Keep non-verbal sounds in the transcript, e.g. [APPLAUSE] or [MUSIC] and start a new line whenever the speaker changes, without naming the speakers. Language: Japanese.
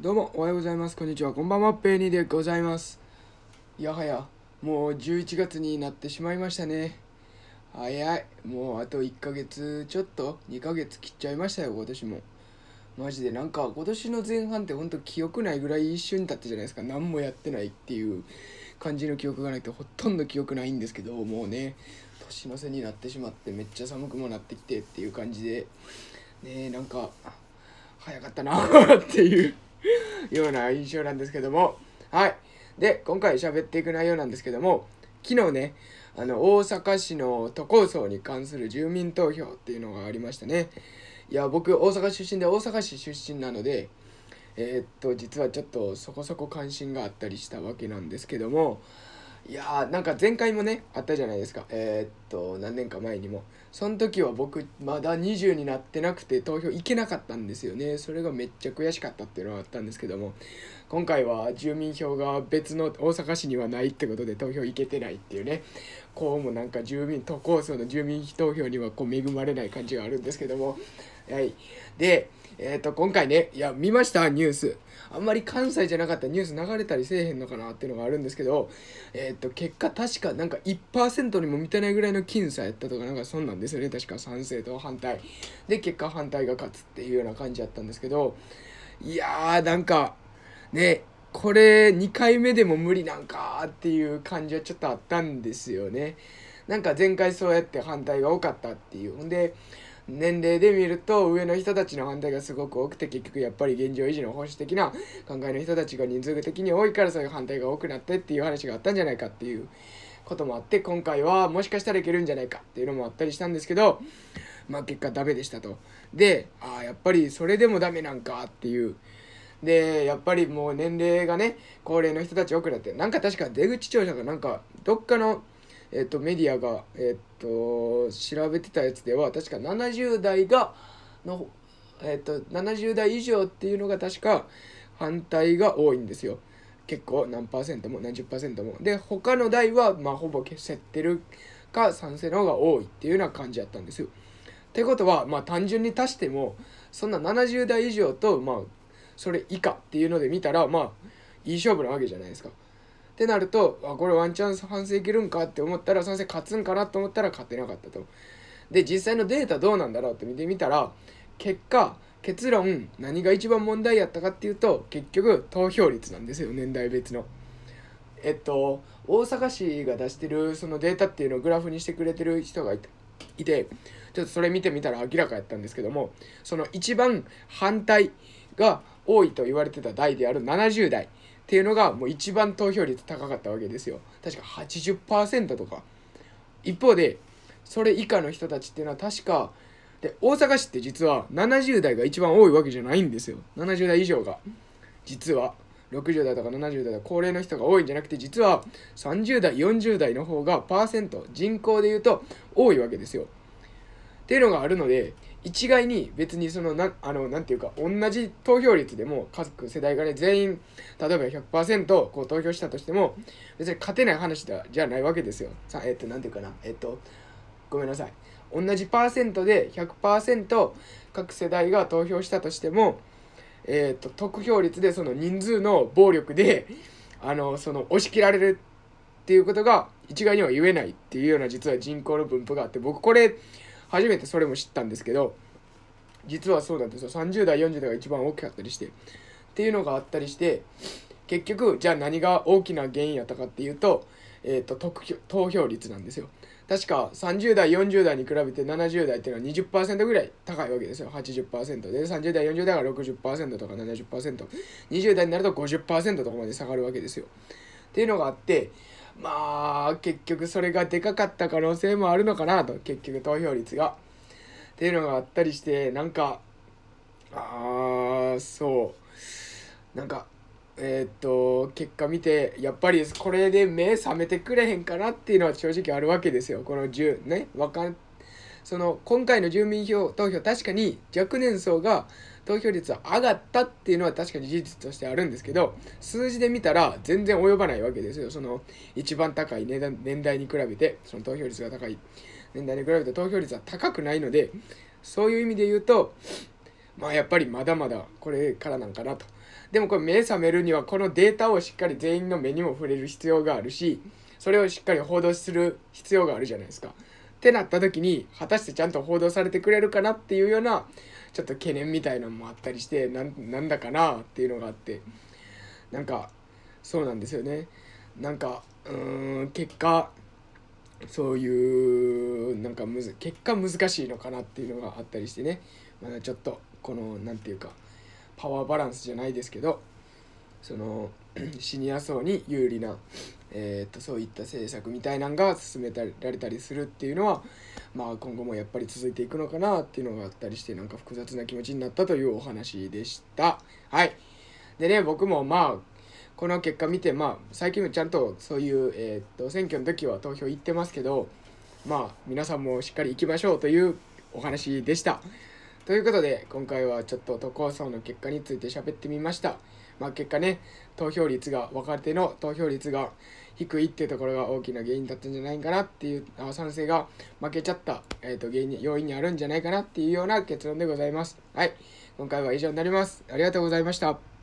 どうもおはようございます。こんにちは。こんばんは。ペーニーでございます。やはやもう11月になってしまいましたね。早い。もうあと1ヶ月ちょっと。2ヶ月切っちゃいましたよ今年も。マジでなんか今年の前半ってほんと記憶ないぐらい一瞬経ったじゃないですか。何もやってないっていう感じの記憶がなくてほとんど記憶ないんですけどもうね年の瀬になってしまってめっちゃ寒くもなってきてっていう感じでねなんか早かったなっていう。ような印象なんですけども。はい。で今回喋っていく内容なんですけども昨日ねあの大阪市の都構想に関する住民投票っていうのがありましたね。いや僕大阪出身で大阪市出身なのでえー、っと実はちょっとそこそこ関心があったりしたわけなんですけどもいやーなんか前回もねあったじゃないですか。えー、っと何年か前にもその時は僕まだ20になってなくて投票行けなかったんですよね。それがめっちゃ悔しかったっていうのがあったんですけども今回は住民票が別の大阪市にはないってことで投票行けてないっていうね。こうもなんか住民都構想の住民投票にはこう恵まれない感じがあるんですけども。はい。でえっ、と今回ねいや見ました？ニュース。あんまり関西じゃなかったニュース流れたりせえへんのかなっていうのがあるんですけど、えっ、ー、と、結果確かなんか1%にも満たないぐらいの僅差やったとか、なんかそんなんですよね。確か賛成と反対。で、結果反対が勝つっていうような感じやったんですけど、いやー、なんか、ね、これ2回目でも無理なんかっていう感じはちょっとあったんですよね。なんか前回そうやって反対が多かったっていう。ほんで、年齢で見ると上の人たちの反対がすごく多くて結局やっぱり現状維持の保守的な考えの人たちが人数的に多いからそういう反対が多くなってっていう話があったんじゃないかっていうこともあって今回はもしかしたらいけるんじゃないかっていうのもあったりしたんですけどまあ結果ダメでしたと。でああやっぱりそれでもダメなんかっていう。でやっぱりもう年齢がね高齢の人たち多くなってなんか確か出口調査がなんかどっかのえっと、メディアが、えっと、調べてたやつでは確か70代がの、えっと、70代以上っていうのが確か反対が多いんですよ結構何パーセントも何十パーセントも。で他の代はまあほぼ消せてるか賛成の方が多いっていうような感じやったんです。よってことはまあ単純に足してもそんな70代以上とまあそれ以下っていうので見たらまあいい勝負なわけじゃないですか。ってなるとあこれワンチャンス反省いけるんかって思ったら賛成勝つんかなと思ったら勝てなかったと。で実際のデータどうなんだろうって見てみたら結果結論何が一番問題やったかっていうと結局投票率なんですよ年代別の。えっと大阪市が出してるそのデータっていうのをグラフにしてくれてる人がいてちょっとそれ見てみたら明らかやったんですけどもその一番反対が多いと言われてた代である70代っていうのがもう一番投票率高かったわけですよ確か80%とか一方でそれ以下の人たちっていうのは確かで大阪市って実は70代が一番多いわけじゃないんですよ。70代以上が。実は60代とか70代とか高齢の人が多いんじゃなくて実は30代40代の方がパーセント人口でいうと多いわけですよ。っていうのがあるので一概に別にそのなあのなんていうか同じ投票率でも各世代がね全員例えば100%こう投票したとしても別に勝てない話じゃないわけですよ。さえっとなんていうかな。えっとごめんなさい。同じパーセントで100%各世代が投票したとしてもえっと得票率でその人数の暴力であのその押し切られるっていうことが一概には言えないっていうような実は人口の分布があって僕これ初めてそれも知ったんですけど実はそうなんですよ。30代40代が一番大きかったりしてっていうのがあったりして結局じゃあ何が大きな原因やったかっていうと,、えーと、投票率なんですよ。確か30代40代に比べて70代っていうのは20%ぐらい高いわけですよ。80%で30代40代が60%とか 70%20 代になると50%とかまで下がるわけですよ。っていうのがあってまあ結局それがでかかった可能性もあるのかなと。結局投票率が。っていうのがあったりしてなんかああそう。なんかえー、っと結果見てやっぱりこれで目覚めてくれへんかなっていうのは正直あるわけですよ。この10ねわかんその今回の住民票投票確かに若年層が投票率は上がったっていうのは確かに事実としてあるんですけど数字で見たら全然及ばないわけですよ。その一番高い年代に比べてその投票率が高い年代に比べて投票率は高くないのでそういう意味で言うとまあやっぱりまだまだこれからなんかなと。でもこれ目覚めるにはこのデータをしっかり全員の目にも触れる必要があるしそれをしっかり報道する必要があるじゃないですか。ってなった時に果たしてちゃんと報道されてくれるかなっていうようなちょっと懸念みたいなのもあったりしてなんだかなっていうのがあって。なんかそうなんですよね。なんかうん結果そういうなんかむず結果難しいのかなっていうのがあったりしてね。まだちょっとこの何て言うかパワーバランスじゃないですけどその [CLEARS THROAT] シニア層に有利なえー、とそういった政策みたいなんが進められたりするっていうのは、まあ、今後もやっぱり続いていくのかなっていうのがあったりしてなんか複雑な気持ちになったというお話でした。はいでね僕もまあこの結果見てまあ最近もちゃんとそういう、えー、と選挙の時は投票行ってますけどまあ皆さんもしっかり行きましょうというお話でした。ということで今回はちょっと都構想の結果について喋ってみました。まあ、結果ね投票率が若手の投票率が低いっていうところが大きな原因だったんじゃないかなっていうあ賛成が負けちゃった、えーと、原因要因にあるんじゃないかなっていうような結論でございます。はい今回は以上になります。ありがとうございました。